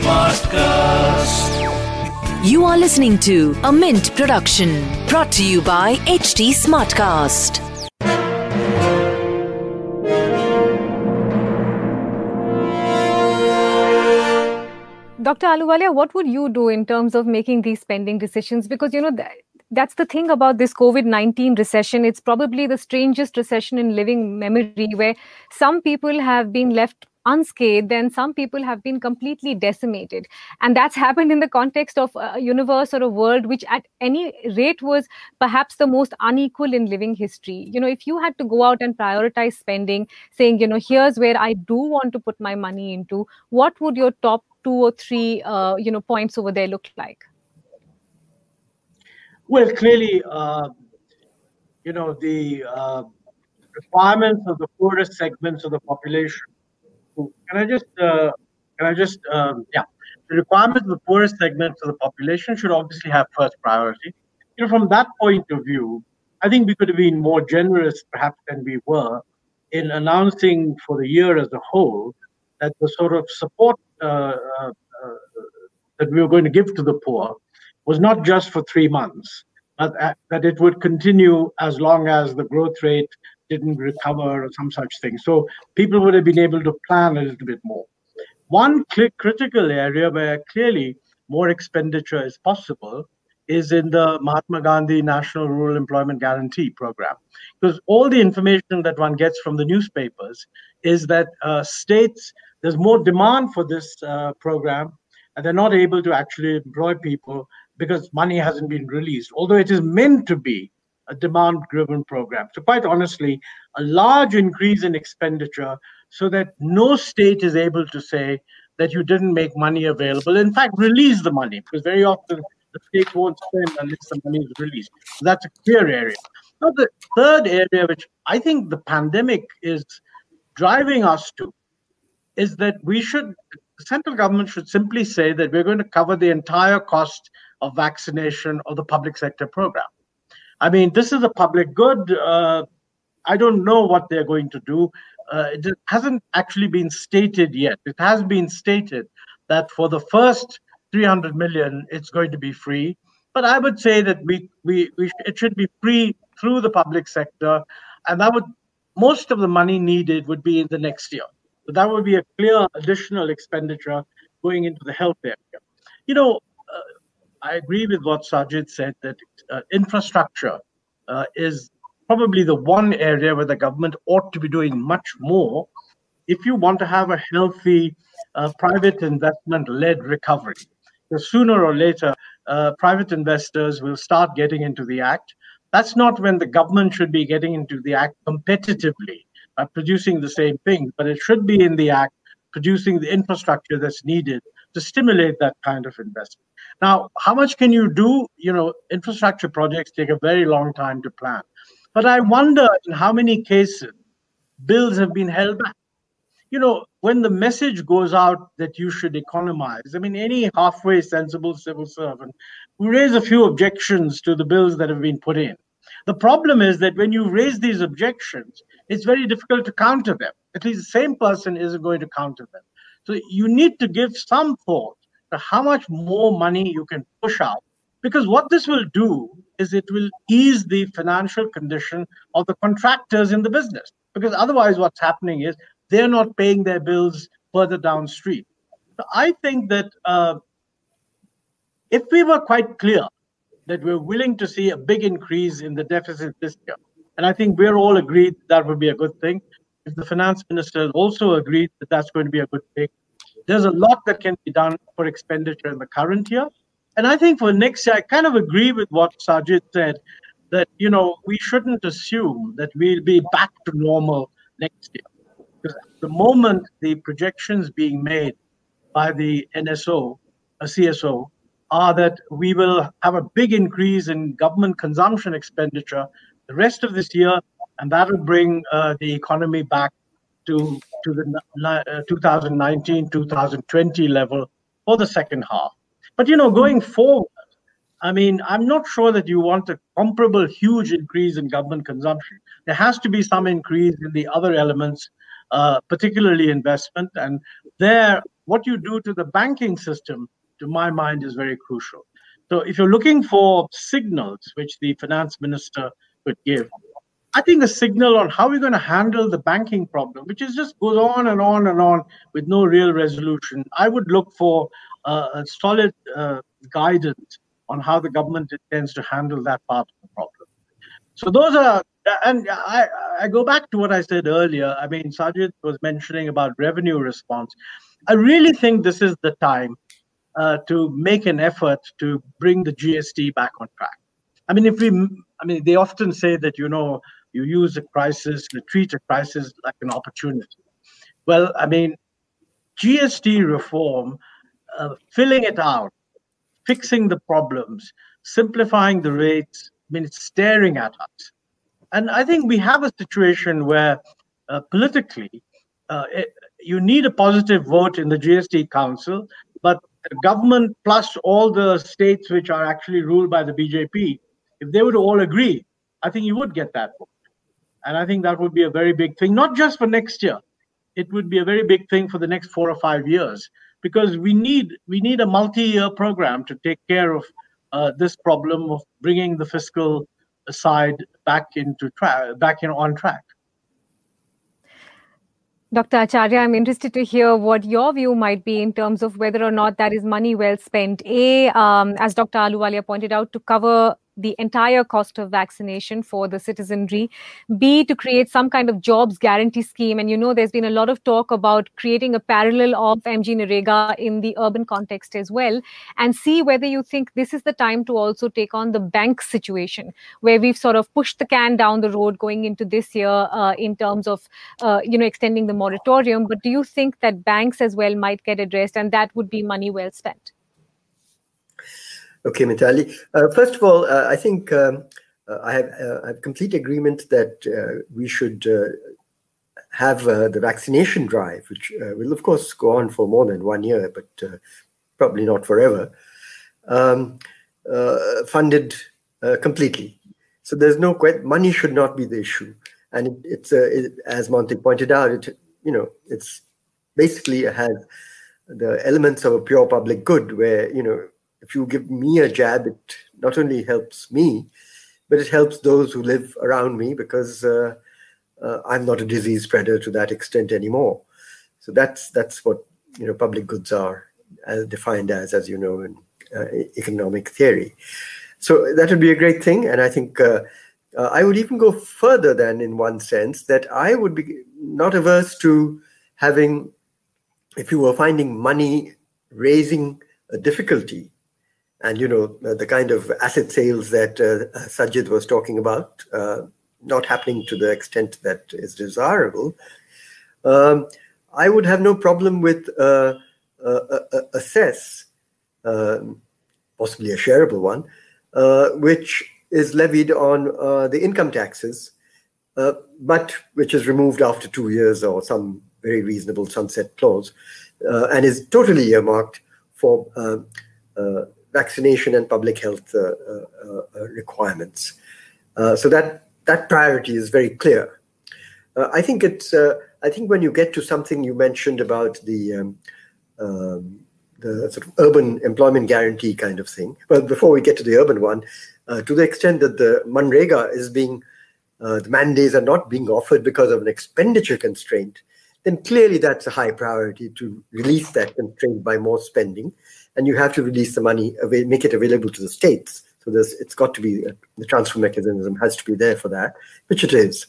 Smartcast. You are listening to a Mint production brought to you by HT Smartcast. Dr. Ahluwalia, what would you do in terms of making these spending decisions? Because, you know, that's the thing about this COVID 19 recession. It's probably the strangest recession in living memory where some people have been left unscathed and some people have been completely decimated. And that's happened in the context of a universe or a world which at any rate was perhaps the most unequal in living history. You know if you had to go out and prioritize spending saying you know here's where i do want to put my money into what would your top two or three uh, you know points over there look like well clearly uh, you know the uh, requirements of the poorest segments of the population. Can I just, uh, can I just, um, yeah, the requirements of the poorest segments of the population should obviously have first priority. You know, from that point of view, I think we could have been more generous, perhaps, than we were in announcing for the year as a whole that the sort of support uh, uh, uh that we were going to give to the poor was not just for three months, but that it would continue as long as the growth rate didn't recover or some such thing. So people would have been able to plan a little bit more. One critical area where clearly more expenditure is possible is in the Mahatma Gandhi National Rural Employment Guarantee Program. Because all the information that one gets from the newspapers is that uh, states, there's more demand for this uh, program, and they're not able to actually employ people because money hasn't been released. Although it is meant to be a demand driven program. So, quite honestly, a large increase in expenditure so that no state is able to say that you didn't make money available. In fact, release the money because very often the state won't spend unless the money is released. So that's a clear area. Now, the third area, which I think the pandemic is driving us to, is that we should, the central government should simply say that we're going to cover the entire cost of vaccination of the public sector program. I mean, this is a public good. Uh, I don't know what they're going to do. Uh, it hasn't actually been stated yet. It has been stated that for the first 300 million, it's going to be free. But I would say that we, we, we it should be free through the public sector, and that would most of the money needed would be in the next year. So that would be a clear additional expenditure going into the health area. You know, I agree with what Sajjid said that uh, infrastructure uh, is probably the one area where the government ought to be doing much more if you want to have a healthy uh, private investment led recovery. Because sooner or later, uh, private investors will start getting into the act. That's not when the government should be getting into the act competitively by producing the same things, but it should be in the act producing the infrastructure that's needed to stimulate that kind of investment. Now, how much can you do? You know, infrastructure projects take a very long time to plan. But I wonder in how many cases bills have been held back. You know, when the message goes out that you should economize, I mean, any halfway sensible civil servant will raise a few objections to the bills that have been put in. The problem is that when you raise these objections, it's very difficult to counter them. At least the same person isn't going to counter them. So you need to give some thought to how much more money you can push out. Because what this will do is it will ease the financial condition of the contractors in the business. Because otherwise, what's happening is they're not paying their bills further downstream. So I think that uh, if we were quite clear that we're willing to see a big increase in the deficit this year, and I think we're all agreed that would be a good thing. If the finance minister also agreed that that's going to be a good thing, there's a lot that can be done for expenditure in the current year. And I think for next year, I kind of agree with what Sajjid said that, you know, we shouldn't assume that we'll be back to normal next year. Because at the moment, the projections being made by the NSO, a CSO, are that we will have a big increase in government consumption expenditure the rest of this year, and that will bring uh, the economy back to to the uh, 2019 2020 level for the second half. But you know, going forward, I mean, I'm not sure that you want a comparable huge increase in government consumption. There has to be some increase in the other elements uh, particularly investment. And there, what you do to the banking system, to my mind, is very crucial. So if you're looking for signals which the finance minister could give, I think a signal on how we're going to handle the banking problem, which is just goes on and on and on with no real resolution. I would look for uh, a solid uh, guidance on how the government intends to handle that part of the problem. So those are, and I, I go back to what I said earlier. I mean, Sajjid was mentioning about revenue response. I really think this is the time uh, to make an effort to bring the GST back on track. I mean, if we, I mean, they often say that you know you use a crisis, you treat a crisis like an opportunity. Well, I mean, GST reform, uh, filling it out, fixing the problems, simplifying the rates, I mean, it's staring at us. And I think we have a situation where uh, politically, uh, it, you need a positive vote in the GST Council, but the government plus all the states which are actually ruled by the BJP, if they would all agree, I think you would get that vote. And I think that would be a very big thing, not just for next year. It would be a very big thing for the next four or five years because we need we need a multi-year program to take care of uh, this problem of bringing the fiscal side back into track, back in on track. Dr. Acharya, I'm interested to hear what your view might be in terms of whether or not that is money well spent. A, um, as Dr. Ahluwalia pointed out, to cover the entire cost of vaccination for the citizenry. B to create some kind of jobs guarantee scheme. And you know there's been a lot of talk about creating a parallel of MG NREGA in the urban context as well. And see whether you think this is the time to also take on the bank situation where we've sort of pushed the can down the road going into this year uh, in terms of uh, you know extending the moratorium. But do you think that banks as well might get addressed and that would be money well spent Okay, Mitali. Uh, first of all, uh, I think um, uh, I, have, uh, I, have, complete agreement that uh, we should have the vaccination drive, which will, of course, go on for more than one year, but probably not forever, um, funded completely. So there's no question, money should not be the issue. And it, it's, it, as Monty pointed out, it, you know, it's basically has the elements of a pure public good where, you know, if you give me a jab, it not only helps me, but it helps those who live around me because uh, uh, I'm not a disease spreader to that extent anymore. So that's that's what you know public goods are as defined as, as you know, in uh, economic theory. So that would be a great thing, and I think. Uh, uh, I would even go further than in one sense that I would be not averse to having, if you were finding money raising a difficulty, and you know uh, the kind of asset sales that uh, Sajjid was talking about uh, not happening to the extent that is desirable, um, I would have no problem with uh, uh, uh a cess, um, possibly a shareable one, which is levied on the income taxes, but which is removed after two years or some very reasonable sunset clause, and is totally earmarked for vaccination and public health uh, uh, uh, requirements. so that that priority is very clear. I think it's. I think when you get to something you mentioned about the um, um, the sort of urban employment guarantee kind of thing. Well, before we get to the urban one, uh, to the extent that the MNREGA is being, uh, the mandates are not being offered because of an expenditure constraint, then clearly that's a high priority to release that constraint by more spending and you have to release the money, make it available to the states. So there's, it's got to be the transfer mechanism has to be there for that, which it is.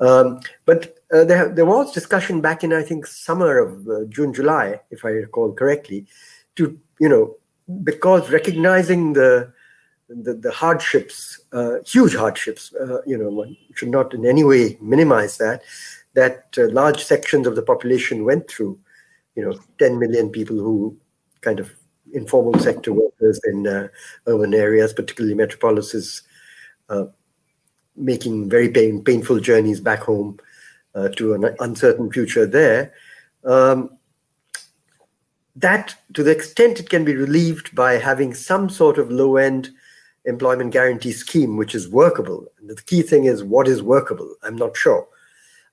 Um, but uh, there, there was discussion back in I think summer of uh, June, July, if I recall correctly, to you know because recognizing the the, the hardships, uh, huge hardships, uh, you know, one should not in any way minimize that. That uh, large sections of the population went through, you know, 10 million people who kind of informal sector workers in uh, urban areas, particularly metropolises, uh, making very pain, painful journeys back home uh, to an uncertain future there. Um, that, to the extent it can be relieved by having some sort of low end employment guarantee scheme which is workable. And the key thing is what is workable? I'm not sure.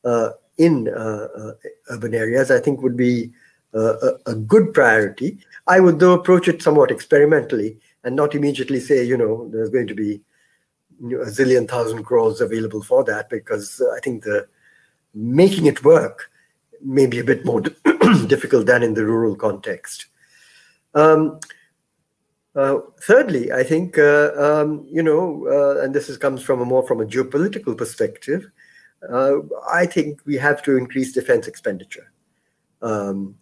Uh, in uh, uh, urban areas, I think would be a, good priority. I would, though, approach it somewhat experimentally and not immediately say, you know, there's going to be a zillion thousand crores available for that, because I think the making it work may be a bit more difficult than in the rural context. Um, uh, thirdly, I think uh, um, you know, uh, and this is, comes from a more from a geopolitical perspective. Uh, I think we have to increase defense expenditure. Um,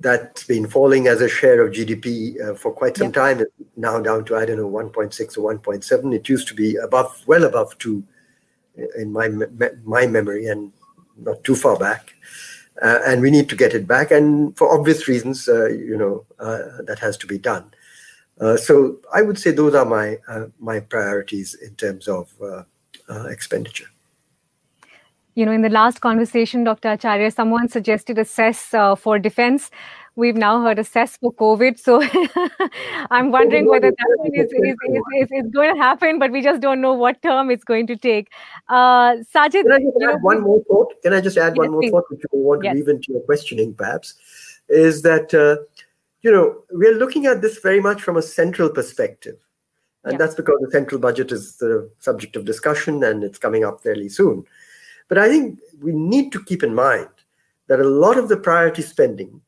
that's been falling as a share of GDP uh, for quite some yeah. time. now down to I don't know 1.6 or 1.7. It used to be above, well above two, in my my memory, and not too far back. Uh, and we need to get it back. And for obvious reasons, uh, you know, uh, that has to be done. Uh, so I would say those are my uh, my priorities in terms of expenditure you know, in the last conversation, Dr. Acharya, someone suggested a cess uh, for defense. We've now heard a cess for COVID. So I'm wondering whether that is, is, is, is, going to happen, but we just don't know what term it's going to take. Uh, Sajjid, Can I just add know, one more thought? Can I just add yes, one more please. thought, which you want to yes. weave into your questioning, perhaps? Is that, uh, you know, we're looking at this very much from a central perspective. And yeah. that's because the central budget is the subject of discussion and it's coming up fairly soon. But I think we need to keep in mind that a lot of the priority spending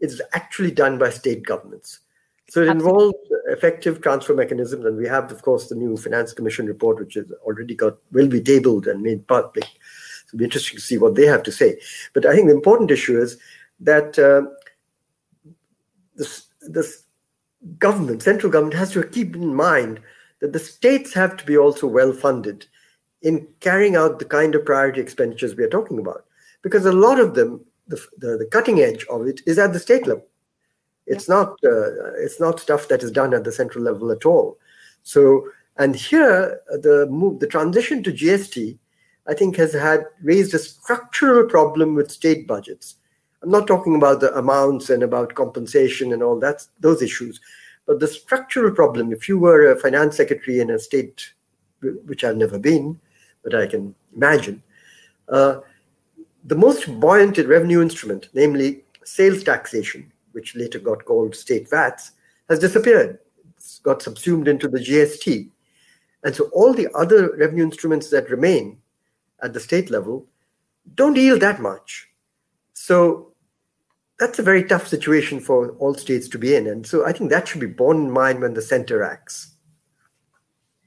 is actually done by state governments. So it Absolutely. involves effective transfer mechanisms, and we have, of course, the new Finance Commission report, which has already got will be tabled and made public. So it'll be interesting to see what they have to say. But I think the important issue is that uh, this, this government, central government, has to keep in mind that the states have to be also well funded in carrying out the kind of priority expenditures we are talking about. Because a lot of them, the, the, the cutting edge of it is at the state level. It's not uh, it's not stuff that is done at the central level at all. So and here the move the transition to GST, I think has had raised a structural problem with state budgets. I'm not talking about the amounts and about compensation and all that those issues, but the structural problem. If you were a finance secretary in a state, which I've never been, but I can imagine. Uh, the most buoyant revenue instrument, namely sales taxation, which later got called state VATs, has disappeared. It's got subsumed into the GST. And so all the other revenue instruments that remain at the state level don't yield that much. So that's a very tough situation for all states to be in. And so I think that should be borne in mind when the center acts.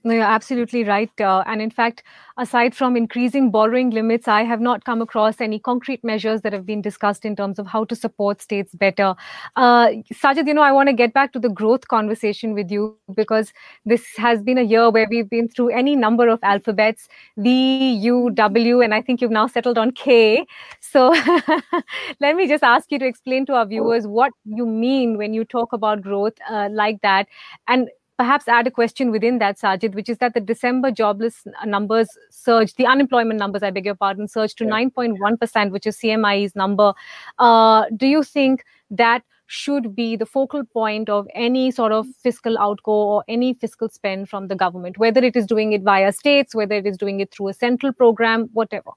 No, you're absolutely right. Uh, and in fact, aside from increasing borrowing limits, I have not come across any concrete measures that have been discussed in terms of how to support states better. Uh, Sajjid, you know, I want to get back to the growth conversation with you because this has been a year where we've been through any number of alphabets V, U, W, and I think you've now settled on K. So let me just ask you to explain to our viewers what you mean when you talk about growth uh, like that. And perhaps add a question within that, Sajjid, which is that the December jobless numbers surged, the unemployment numbers, I beg your pardon, surged to 9.1%, which is CMIE's number. Uh, do you think that should be the focal point of any sort of fiscal outgo or any fiscal spend from the government, whether it is doing it via states, whether it is doing it through a central program, whatever?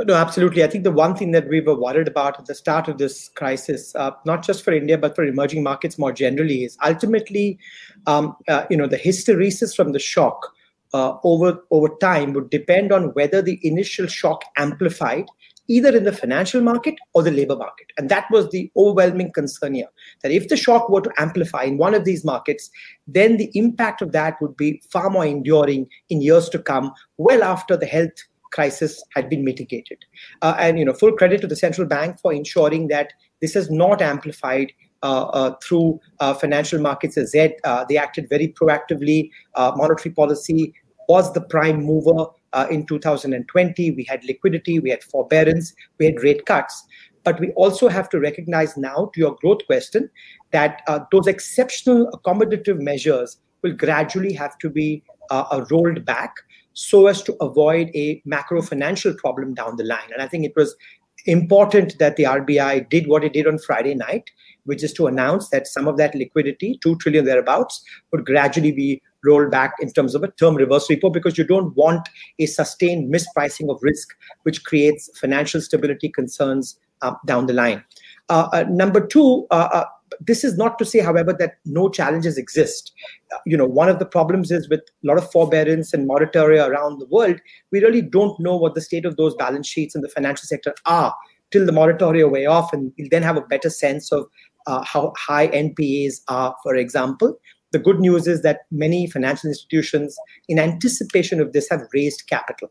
No, absolutely. I think the one thing that we were worried about at the start of this crisis, uh, not just for India but for emerging markets more generally, is ultimately, um, uh, you know, the hysteresis from the shock uh, over over time would depend on whether the initial shock amplified either in the financial market or the labor market. And that was the overwhelming concern here. That if the shock were to amplify in one of these markets, then the impact of that would be far more enduring in years to come, well after the health crisis had been mitigated. Uh, and you know, full credit to the central bank for ensuring that this has not amplified uh, uh, through uh, financial markets as yet. Uh, they acted very proactively. Uh, monetary policy was the prime mover in 2020. We had liquidity, we had forbearance, we had rate cuts. But we also have to recognize now, to your growth question, that those exceptional accommodative measures will gradually have to be rolled back so as to avoid a macro financial problem down the line. And I think it was important that the RBI did what it did on Friday night which is to announce that some of that liquidity, 2 trillion thereabouts, would gradually be rolled back in terms of a term reverse repo because you don't want a sustained mispricing of risk, which creates financial stability concerns uh, down the line. Uh, uh, number two, uh, uh, this is not to say, however, that no challenges exist. You know, one of the problems is with a lot of forbearance and moratoria around the world, we really don't know what the state of those balance sheets in the financial sector are till the moratoria weigh off, and we'll then have a better sense of uh, how high NPAs are, for example. The good news is that many financial institutions, in anticipation of this, have raised capital.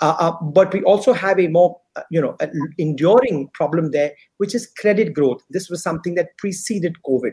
Uh, uh, but we also have a more, uh, you know, enduring problem there, which is credit growth. This was something that preceded COVID,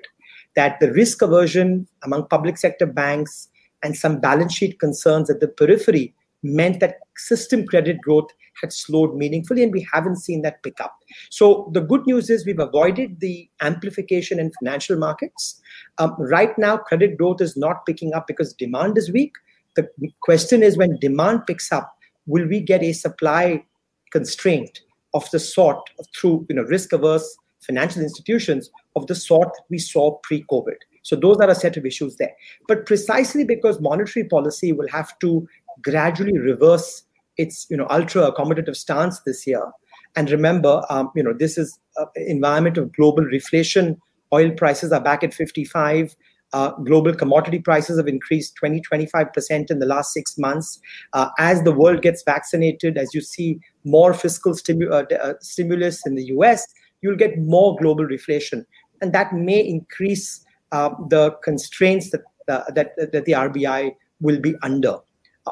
that the risk aversion among public sector banks and some balance sheet concerns at the periphery meant that system credit growth had slowed meaningfully, and we haven't seen that pick up. So the good news is we've avoided the amplification in financial markets. Um, right now, credit growth is not picking up because demand is weak. The question is when demand picks up, will we get a supply constraint of the sort through you know risk averse financial institutions of the sort that we saw pre-COVID? So those are a set of issues there. But precisely because monetary policy will have to gradually reverse its you know ultra accommodative stance this year. And remember, um, you know this is an environment of global reflation. Oil prices are back at 55. Uh, global commodity prices have increased 20 25% in the last six months. Uh, as the world gets vaccinated, as you see more fiscal stimu- uh, uh stimulus in the US, you'll get more global reflation. And that may increase uh, the constraints that, uh, that, that the RBI will be under.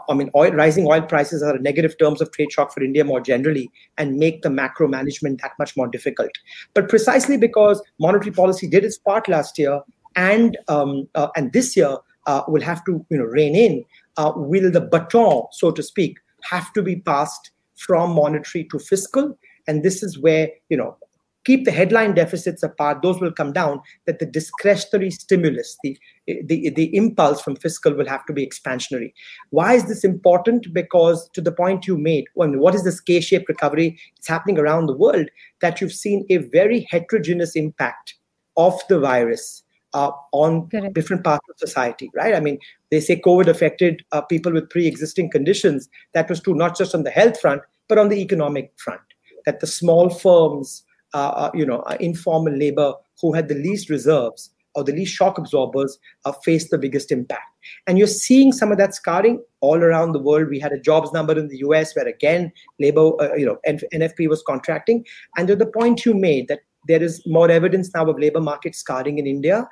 I mean, oil, rising oil prices are a negative terms of trade shock for India more generally and make the macro management that much more difficult. But precisely because monetary policy did its part last year and um, uh, and this year uh, will have to you know rein in, uh, will the baton, so to speak, have to be passed from monetary to fiscal? And this is where you know keep the headline deficits apart, those will come down, that the discretionary stimulus, the, the, the impulse from fiscal will have to be expansionary. Why is this important? Because to the point you made, well, what is this K-shaped recovery? It's happening around the world that you've seen a very heterogeneous impact of the virus uh, on Correct. different parts of society, right? I mean, they say COVID affected uh, people with pre-existing conditions. That was true not just on the health front, but on the economic front. That the small firms, uh, uh, you know, uh, informal labor who had the least reserves or the least shock absorbers uh, faced the biggest impact. And you're seeing some of that scarring all around the world. We had a jobs number in the US where again labor, uh, you know, NFP was contracting. And to the point you made that there is more evidence now of labor market scarring in India.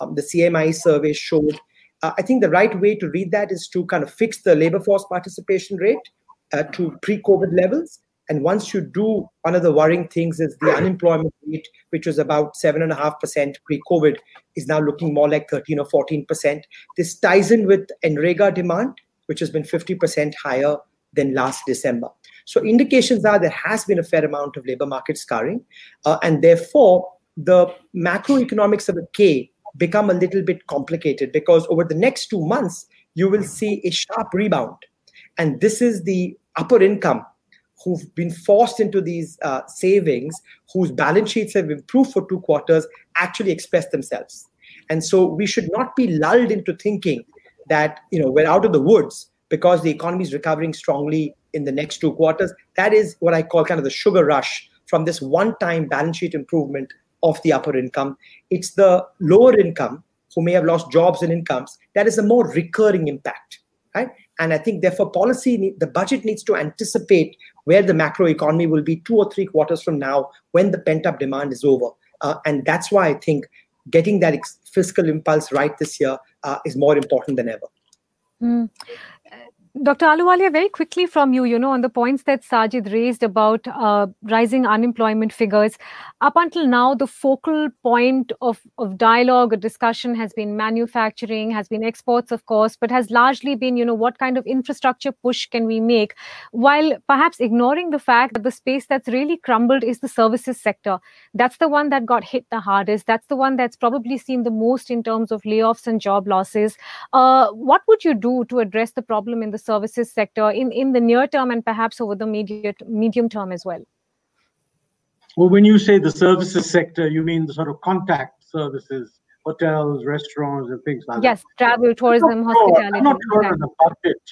Um, the CMIE survey showed. Uh, I think the right way to read that is to kind of fix the labor force participation rate uh, to pre-COVID levels and once you do, one of the worrying things is the unemployment rate, which was about 7.5% pre COVID, is now looking more like 13 or 14%. This ties in with NREGA demand, which has been 50% higher than last December. So indications are there has been a fair amount of labor market scarring. Uh, and therefore, the macroeconomics of a K become a little bit complicated because over the next two months, you will see a sharp rebound. And this is the upper income who've been forced into these uh, savings, whose balance sheets have improved for two quarters, actually express themselves. And so we should not be lulled into thinking that you know we're out of the woods because the economy is recovering strongly in the next two quarters. That is what I call kind of the sugar rush from this one-time balance sheet improvement of the upper income. It's the lower income who may have lost jobs and incomes that is a more recurring impact, right? And I think, therefore, policy, the budget needs to anticipate where the macro economy will be two or three quarters from now when the pent up demand is over. Uh, and that's why I think getting that fiscal impulse right this year uh, is more important than ever. Mm. Dr. Ahluwalia, very quickly from you, you know, on the points that Sajjid raised about uh, rising unemployment figures. Up until now, the focal point of, of dialogue or discussion has been manufacturing, has been exports, of course, but has largely been, you know, what kind of infrastructure push can we make, while perhaps ignoring the fact that the space that's really crumbled is the services sector. That's the one that got hit the hardest. That's the one that's probably seen the most in terms of layoffs and job losses. Uh, what would you do to address the problem in the services sector in, in the near term and perhaps over the medium, medium term as well? Well, when you say the services sector, you mean the sort of contact services, hotels, restaurants, and things like yes, that. Yes, travel, tourism, hospitality. I'm not sure that the budget.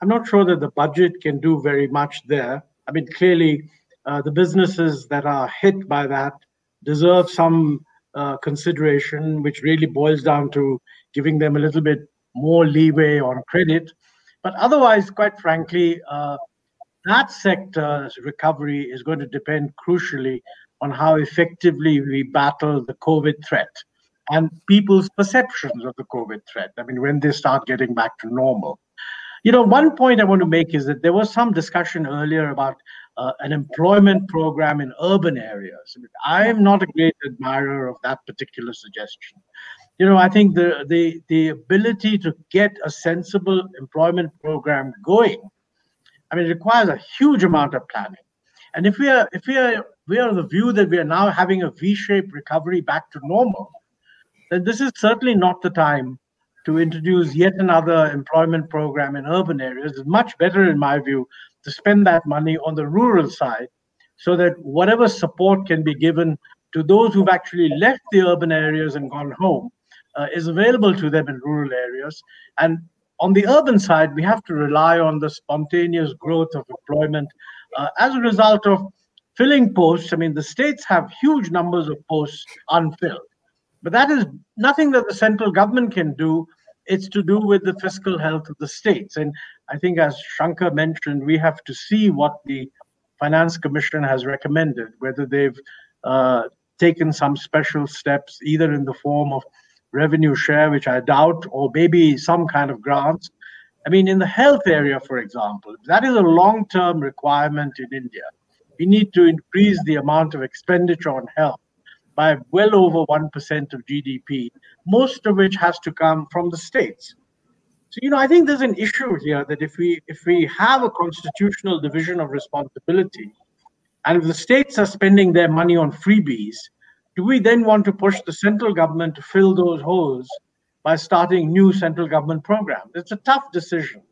I'm not sure that the budget can do very much there. I mean, clearly, uh, the businesses that are hit by that deserve some uh, consideration, which really boils down to giving them a little bit more leeway on credit. But otherwise, quite frankly, uh, that sector's recovery is going to depend crucially on how effectively we battle the COVID threat and people's perceptions of the COVID threat. I mean, when they start getting back to normal. You know, one point I want to make is that there was some discussion earlier about uh, an employment program in urban areas. I am not a great admirer of that particular suggestion. You know, I think the the the ability to get a sensible employment program going, I mean, it requires a huge amount of planning. And if we are if we are we are of the view that we are now having a V-shaped recovery back to normal, then this is certainly not the time to introduce yet another employment program in urban areas. It's much better, in my view, to spend that money on the rural side so that whatever support can be given to those who've actually left the urban areas and gone home uh, is available to them in rural areas. And on the urban side, we have to rely on the spontaneous growth of employment uh, as a result of filling posts. I mean, the states have huge numbers of posts unfilled, but that is nothing that the central government can do it's to do with the fiscal health of the states. And I think, as Shankar mentioned, we have to see what the Finance Commission has recommended, whether they've uh, taken some special steps, either in the form of revenue share, which I doubt, or maybe some kind of grants. I mean, in the health area, for example, that is a long term requirement in India. We need to increase the amount of expenditure on health by well over 1% of GDP, most of which has to come from the states. So, you know, I think there's an issue here that if we if we have a constitutional division of responsibility, and if the states are spending their money on freebies, do we then want to push the central government to fill those holes by starting new central government programs? It's a tough decision.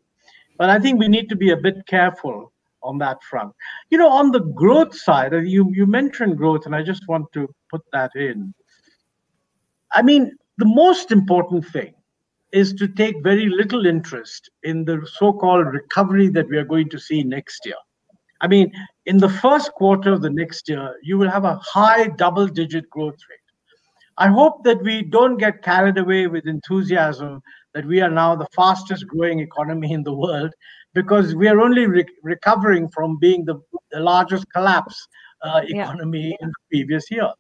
But I think we need to be a bit careful on that front. You know, on the growth side, you, you mentioned growth, and I just want to put that in. I mean, the most important thing is to take very little interest in the so called recovery that we are going to see next year. I mean, in the first quarter of the next year, you will have a high double digit growth rate. I hope that we don't get carried away with enthusiasm that we are now the fastest growing economy in the world because we are only re- recovering from being the, the largest collapse uh, economy yeah. in the previous year.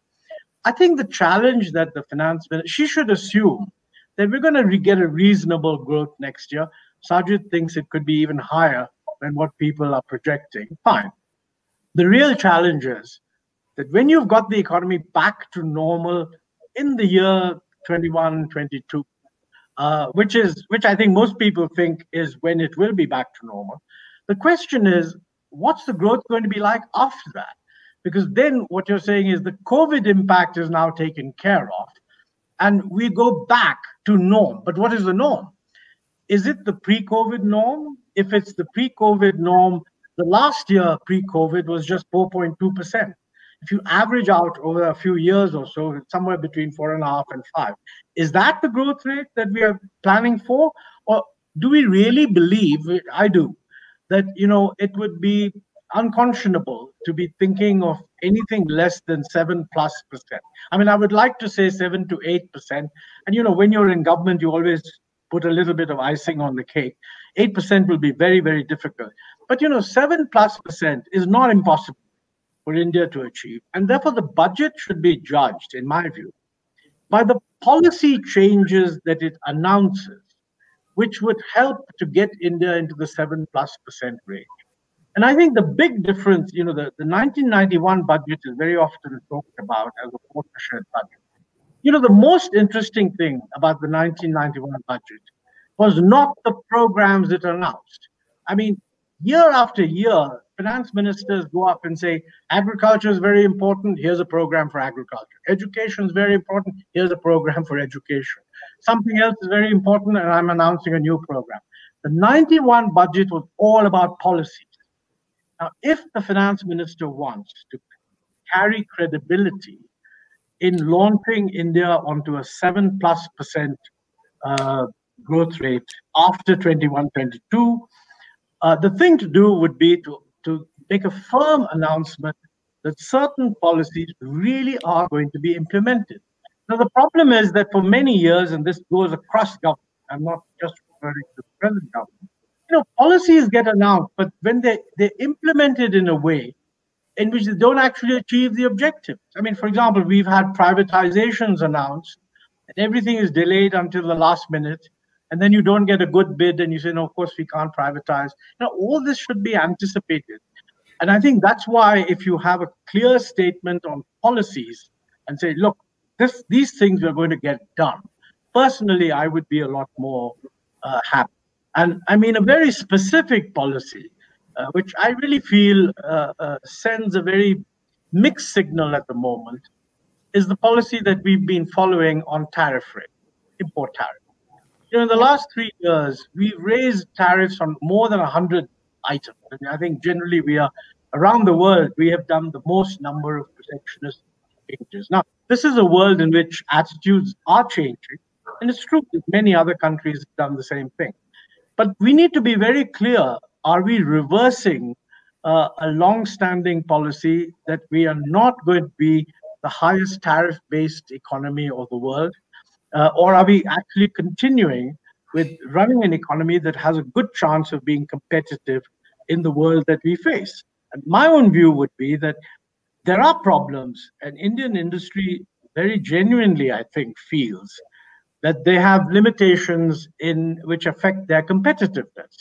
I think the challenge that the finance minister, she should assume that we're going to re- get a reasonable growth next year. Sajjid thinks it could be even higher than what people are projecting. Fine. The real challenge is that when you've got the economy back to normal in the year 21, 22, uh, which is which I think most people think is when it will be back to normal. The question is, what's the growth going to be like after that? Because then what you're saying is the COVID impact is now taken care of, and we go back to norm. But what is the norm? Is it the pre-COVID norm? If it's the pre-COVID norm, the last year pre-COVID was just 4.2 percent if you average out over a few years or so, somewhere between four and a half and five. Is that the growth rate that we are planning for? Or do we really believe, I do, that you know it would be unconscionable to be thinking of anything less than seven plus percent. I mean, I would like to say seven to eight percent. And you know, when you're in government, you always put a little bit of icing on the cake. Eight percent will be very, very difficult. But you know, seven plus percent is not impossible for India to achieve. And therefore, the budget should be judged, in my view, by the policy changes that it announces, which would help to get India into the 7 plus percent range. And I think the big difference, you know, the, the 1991 budget is very often talked about as a watershed budget. You know, the most interesting thing about the 1991 budget was not the programs it announced. I mean, year after year, finance ministers go up and say, agriculture is very important, here's a program for agriculture. Education is very important, here's a program for education. Something else is very important, and I'm announcing a new program. The 91 budget was all about policies. Now, if the finance minister wants to carry credibility in launching India onto a 7 plus percent uh, growth rate after 21 22. Uh, the thing to do would be to, to make a firm announcement that certain policies really are going to be implemented. Now, the problem is that for many years, and this goes across government, I'm not just referring to the present government, you know, policies get announced, but when they, they're implemented in a way in which they don't actually achieve the objectives. I mean, for example, we've had privatizations announced, and everything is delayed until the last minute, and then you don't get a good bid, and you say, no, of course we can't privatize. Now, all this should be anticipated. And I think that's why if you have a clear statement on policies and say, look, this, these things we're going to get done, personally, I would be a lot more uh, happy. And I mean, a very specific policy, uh, which I really feel uh, uh, sends a very mixed signal at the moment, is the policy that we've been following on tariff rate, import tariff. You know, in the last three years, we've raised tariffs on more than 100 items. And I think generally we are around the world, we have done the most number of protectionist changes. Now, this is a world in which attitudes are changing, and it's true that many other countries have done the same thing. But we need to be very clear are we reversing uh, a long standing policy that we are not going to be the highest tariff based economy of the world? Uh, or are we actually continuing with running an economy that has a good chance of being competitive in the world that we face. And my own view would be that there are problems, and Indian industry very genuinely, I think, feels that they have limitations in which affect their competitiveness.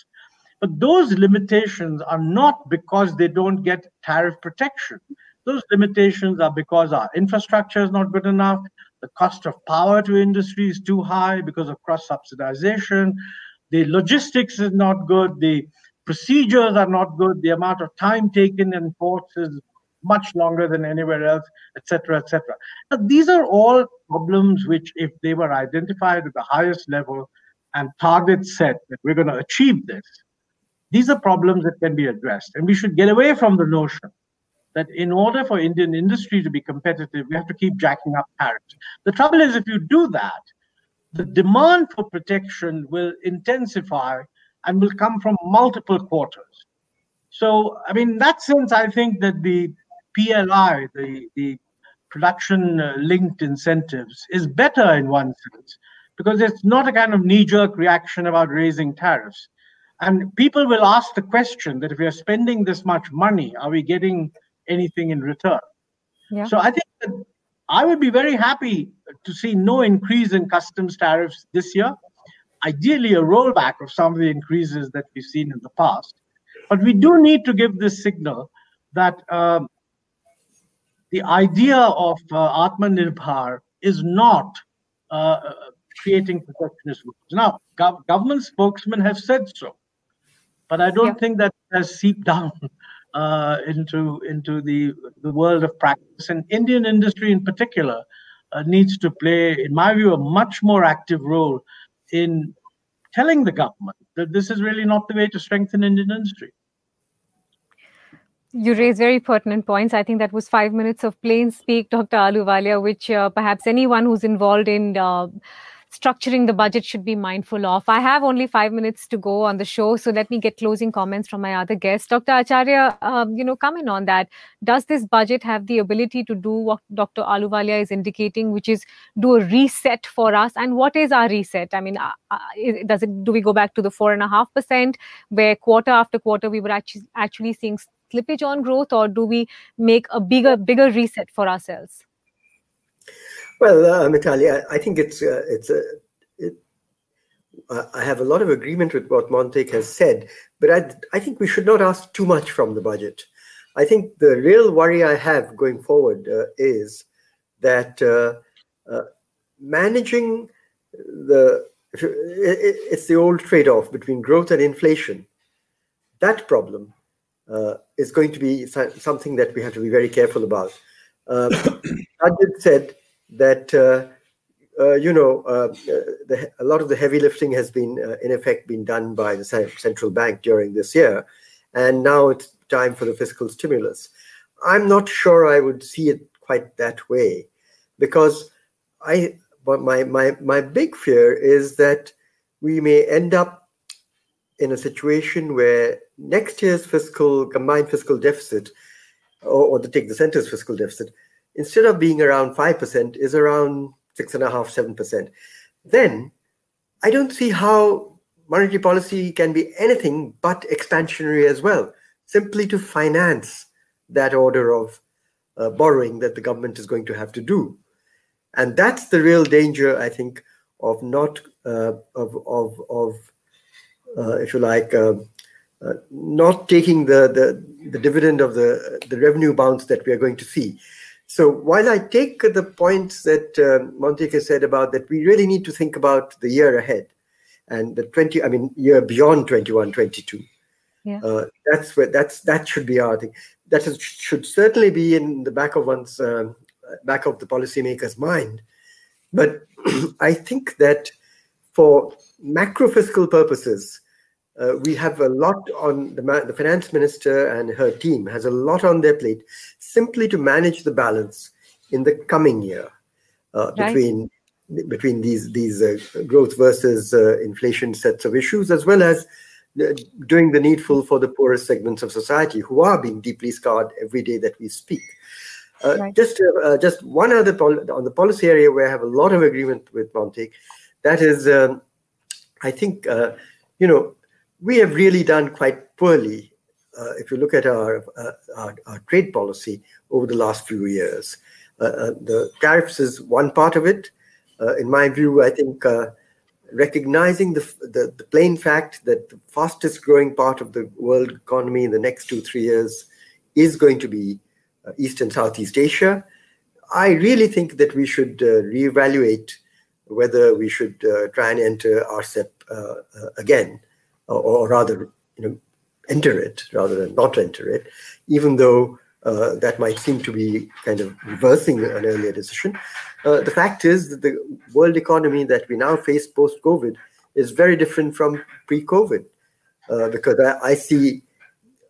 But those limitations are not because they don't get tariff protection. Those limitations are because our infrastructure is not good enough, the cost of power to industry is too high because of cross subsidization. The logistics is not good. The procedures are not good. The amount of time taken in ports is much longer than anywhere else, etc., etc. Now, these are all problems which, if they were identified at the highest level and targets set that we're going to achieve this, these are problems that can be addressed. And we should get away from the notion that in order for Indian industry to be competitive, we have to keep jacking up tariffs. The trouble is, if you do that, the demand for protection will intensify and will come from multiple quarters. So, I mean, in that sense, I think that the PLI, the, the production uh, linked incentives, is better in one sense because it's not a kind of knee jerk reaction about raising tariffs. And people will ask the question that if we are spending this much money, are we getting anything in return. Yeah. So I think that I would be very happy to see no increase in customs tariffs this year. Ideally, a rollback of some of the increases that we've seen in the past. But we do need to give this signal that um, the idea of uh, Atmanirbhar is not uh, creating protectionist rules. Now, gov- government spokesmen have said so, but I don't yeah. think that has seeped down uh, into into the the world of practice. And Indian industry, in particular, uh, needs to play, in my view, a much more active role in telling the government that this is really not the way to strengthen Indian industry. You raise very pertinent points. I think that was five minutes of plain speak, Dr. Ahluwalia, which uh, perhaps anyone who's involved in uh, structuring the budget should be mindful of. I have only five minutes to go on the show, so let me get closing comments from my other guests. Dr. Acharya, um, you know, comment on that. Does this budget have the ability to do what Dr. Ahluwalia is indicating, which is do a reset for us? And what is our reset? I mean, uh, uh does it do we go back to the four and a half percent, where quarter after quarter we were actually actually seeing slippage on growth, or do we make a bigger bigger reset for ourselves? Well, uh, Mitali, I, I, think it's uh, it's a. It, I have a lot of agreement with what Montek has said, but I, I think we should not ask too much from the budget. I think the real worry I have going forward uh, is that uh, uh, managing the it's the old trade-off between growth and inflation. That problem uh, is going to be something that we have to be very careful about. Uh, Sajjid said that uh, uh, you know uh, the, a lot of the heavy lifting has been in effect been done by the central bank during this year, and now it's time for the fiscal stimulus. I'm not sure I would see it quite that way, because I but my my my big fear is that we may end up in a situation where next year's fiscal combined fiscal deficit, or, or to take the center's fiscal deficit, instead of being around five percent, is around six and a half, seven percent. 7%. Then I don't see how monetary policy can be anything but expansionary as well, simply to finance that order of uh, borrowing that the government is going to have to do. And that's the real danger, I think, of not, uh, of, of, of uh, if you like, uh, uh, not taking the, the, the dividend of the, the revenue bounce that we are going to see. So while I take the points that uh, Montek said about that we really need to think about the year ahead and the 20, I mean, year beyond 21, 22. Yeah. Uh, that's where that's that should be our thing. That is, should certainly be in the back of one's um, back of the policymaker's mind. But I think that for macro fiscal purposes, uh, we have a lot on the, the finance minister and her team has a lot on their plate simply to manage the balance in the coming year uh, Right. between between these these uh, growth versus uh, inflation sets of issues as well as uh, doing the needful for the poorest segments of society who are being deeply scarred every day that we speak uh, Right. just uh, just one other pol- on the policy area where I have a lot of agreement with Montek, that is, um, I think uh, you know we have really done quite poorly uh, if you look at our, uh, our our trade policy over the last few years. Uh, uh, the tariffs is one part of it. Uh, in my view, I think uh, recognizing the, the the plain fact that the fastest growing part of the world economy in the next two three years is going to be East and Southeast Asia, I really think that we should uh, reevaluate whether we should try and enter RCEP again, or, or rather, you know, enter it rather than not enter it, even though uh, that might seem to be kind of reversing an earlier decision. Uh, the fact is that the world economy that we now face post COVID is very different from pre COVID uh, because I, I see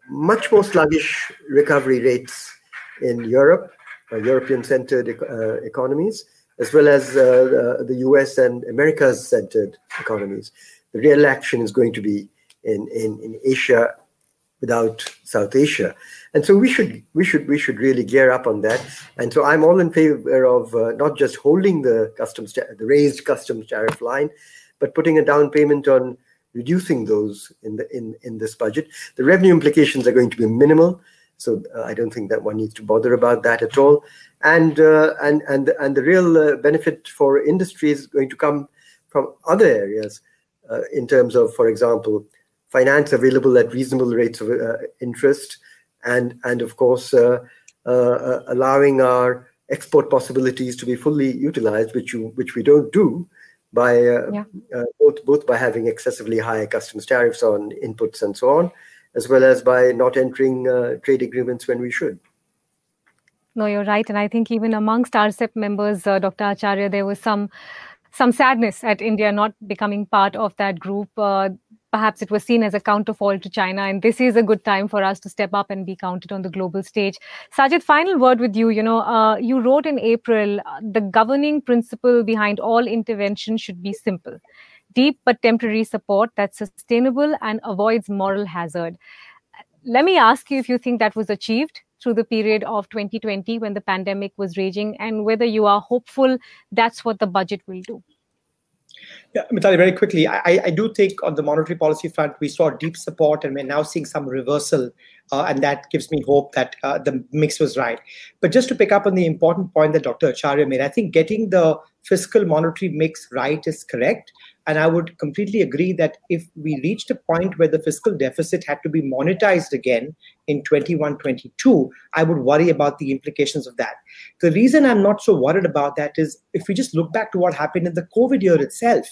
much more sluggish recovery rates in Europe, uh, European centered uh, economies, as well as uh, uh, the US and America's centered economies. The real action is going to be in, in, in Asia without South Asia. And so we should we should we should really gear up on that. And so I'm all in favor of uh, not just holding the customs ta- the raised customs tariff line, but putting a down payment on reducing those in the in in this budget. The revenue implications are going to be minimal, so uh, I don't think that one needs to bother about that at all. And uh, and and and the real uh, benefit for industry is going to come from other areas, uh, in terms of, for example, finance available at reasonable rates of uh, interest, and and of course uh, uh, uh, allowing our export possibilities to be fully utilized, which you which we don't do by uh, Yeah. uh, both both by having excessively high customs tariffs on inputs and so on, as well as by not entering uh, trade agreements when we should. No, you're right, and I think even amongst RCEP members, uh, Dr. Acharya, there was some some sadness at India not becoming part of that group. Uh, perhaps it was seen as a counterfall to China, and this is a good time for us to step up and be counted on the global stage. Sajjid, final word with you. You know, uh, you wrote in April uh, the governing principle behind all intervention should be simple, deep but temporary support that's sustainable and avoids moral hazard. Let me ask you if you think that was achieved through the period of 2020 when the pandemic was raging, and whether you are hopeful that's what the budget will do. Yeah, Mitali, very quickly, I, I- do think on the monetary policy front, we saw deep support and we're now seeing some reversal. Uh, and that gives me hope that uh, the mix was right. But just to pick up on the important point that Dr. Acharya made, I think getting the fiscal monetary mix right is correct. And I would completely agree that if we reached a point where the fiscal deficit had to be monetized again in 21 22, I would worry about the implications of that. The reason I'm not so worried about that is if we just look back to what happened in the COVID year itself,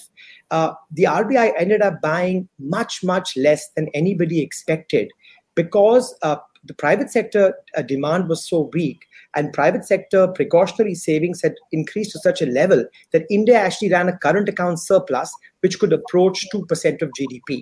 uh, the RBI ended up buying much, much less than anybody expected because uh, the private sector uh, demand was so weak and private sector precautionary savings had increased to such a level that India actually ran a current account surplus which could approach 2% of GDP.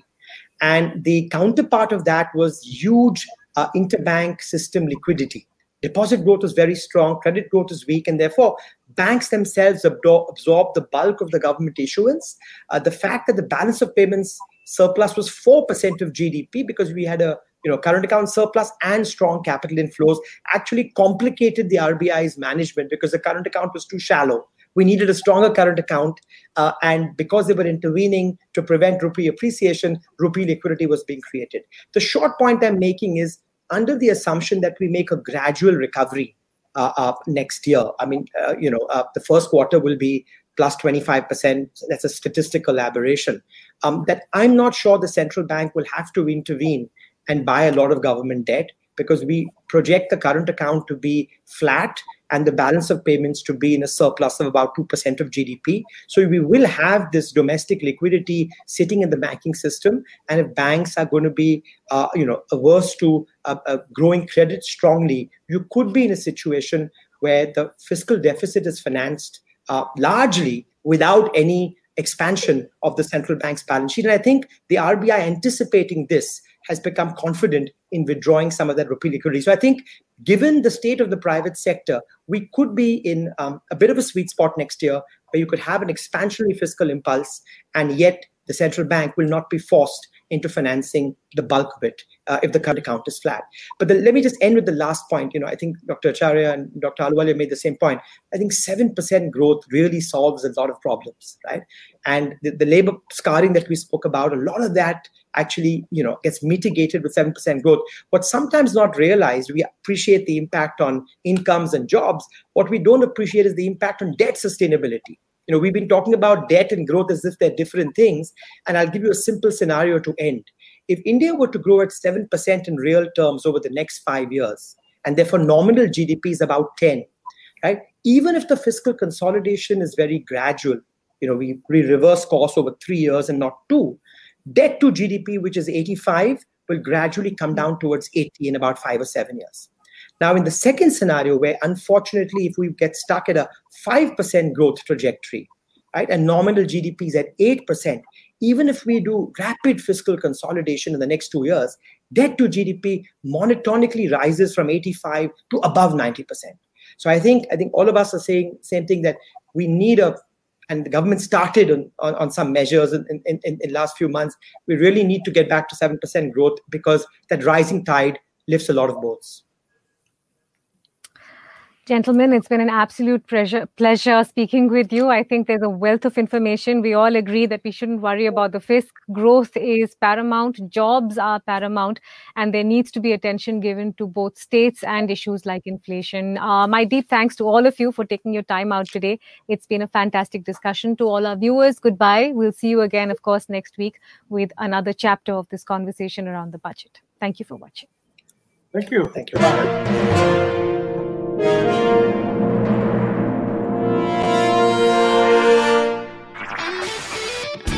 And the counterpart of that was huge uh, interbank system liquidity. deposit growth was very strong, credit growth is weak, and therefore banks themselves absorb, absorb the bulk of the government issuance. Uh, the fact that the balance of payments surplus was 4% of GDP because we had a you know current account surplus and strong capital inflows actually complicated the RBI's management because the current account was too shallow. We needed a stronger current account, uh, and because they were intervening to prevent rupee appreciation, rupee liquidity was being created. The short point I'm making is under the assumption that we make a gradual recovery uh, uh, next year. I mean, uh, you know, uh, the first quarter will be plus 25%. That's a statistical aberration. Um, that I'm not sure the central bank will have to intervene and buy a lot of government debt because we project the current account to be flat and the balance of payments to be in a surplus of about 2% of GDP. So we will have this domestic liquidity sitting in the banking system. And if banks are going to be, uh, you know, averse to uh, uh, growing credit strongly, you could be in a situation where the fiscal deficit is financed uh, largely without any expansion of the central bank's balance sheet. And I think the RBI anticipating this has become confident in withdrawing some of that rupee liquidity. So I think, given the state of the private sector, we could be in um, a bit of a sweet spot next year where you could have an expansionary fiscal impulse, and yet the central bank will not be forced into financing the bulk of it uh, if the current account is flat. But the, let me just end with the last point. You know, I think Dr. Acharya and Dr. Ahluwalia made the same point. I think 7% growth really solves a lot of problems, right? And the, the labor scarring that we spoke about, a lot of that actually you know gets mitigated with 7% growth what's sometimes not realized we appreciate the impact on incomes and jobs what we don't appreciate is the impact on debt sustainability you know we've been talking about debt and growth as if they're different things and i'll give you a simple scenario to end if india were to grow at 7% in real terms over the next 5 years and therefore nominal gdp is about 10 right even if the fiscal consolidation is very gradual you know we, we reverse course over 3 years and not 2 Debt to GDP, which is 85, will gradually come down towards 80 in about five or seven years. Now, in the second scenario, where unfortunately, if we get stuck at a 5% growth trajectory, right, and nominal GDP is at 8%, even if we do rapid fiscal consolidation in the next two years, debt to GDP monotonically rises from 85 to above 90%. So I think I think all of us are saying same thing that we need a and the government started on, on, on some measures in, in, in, in last few months. We really need to get back to 7% growth because that rising tide lifts a lot of boats. Gentlemen, it's been an absolute pleasure, pleasure speaking with you. I think there's a wealth of information. We all agree that we shouldn't worry about the fisc. Growth is paramount, jobs are paramount, and there needs to be attention given to both states and issues like inflation. Uh, my deep thanks to all of you for taking your time out today. It's been a fantastic discussion. To all our viewers, goodbye. We'll see you again, of course, next week with another chapter of this conversation around the budget. Thank you for watching. Thank you. Thank you.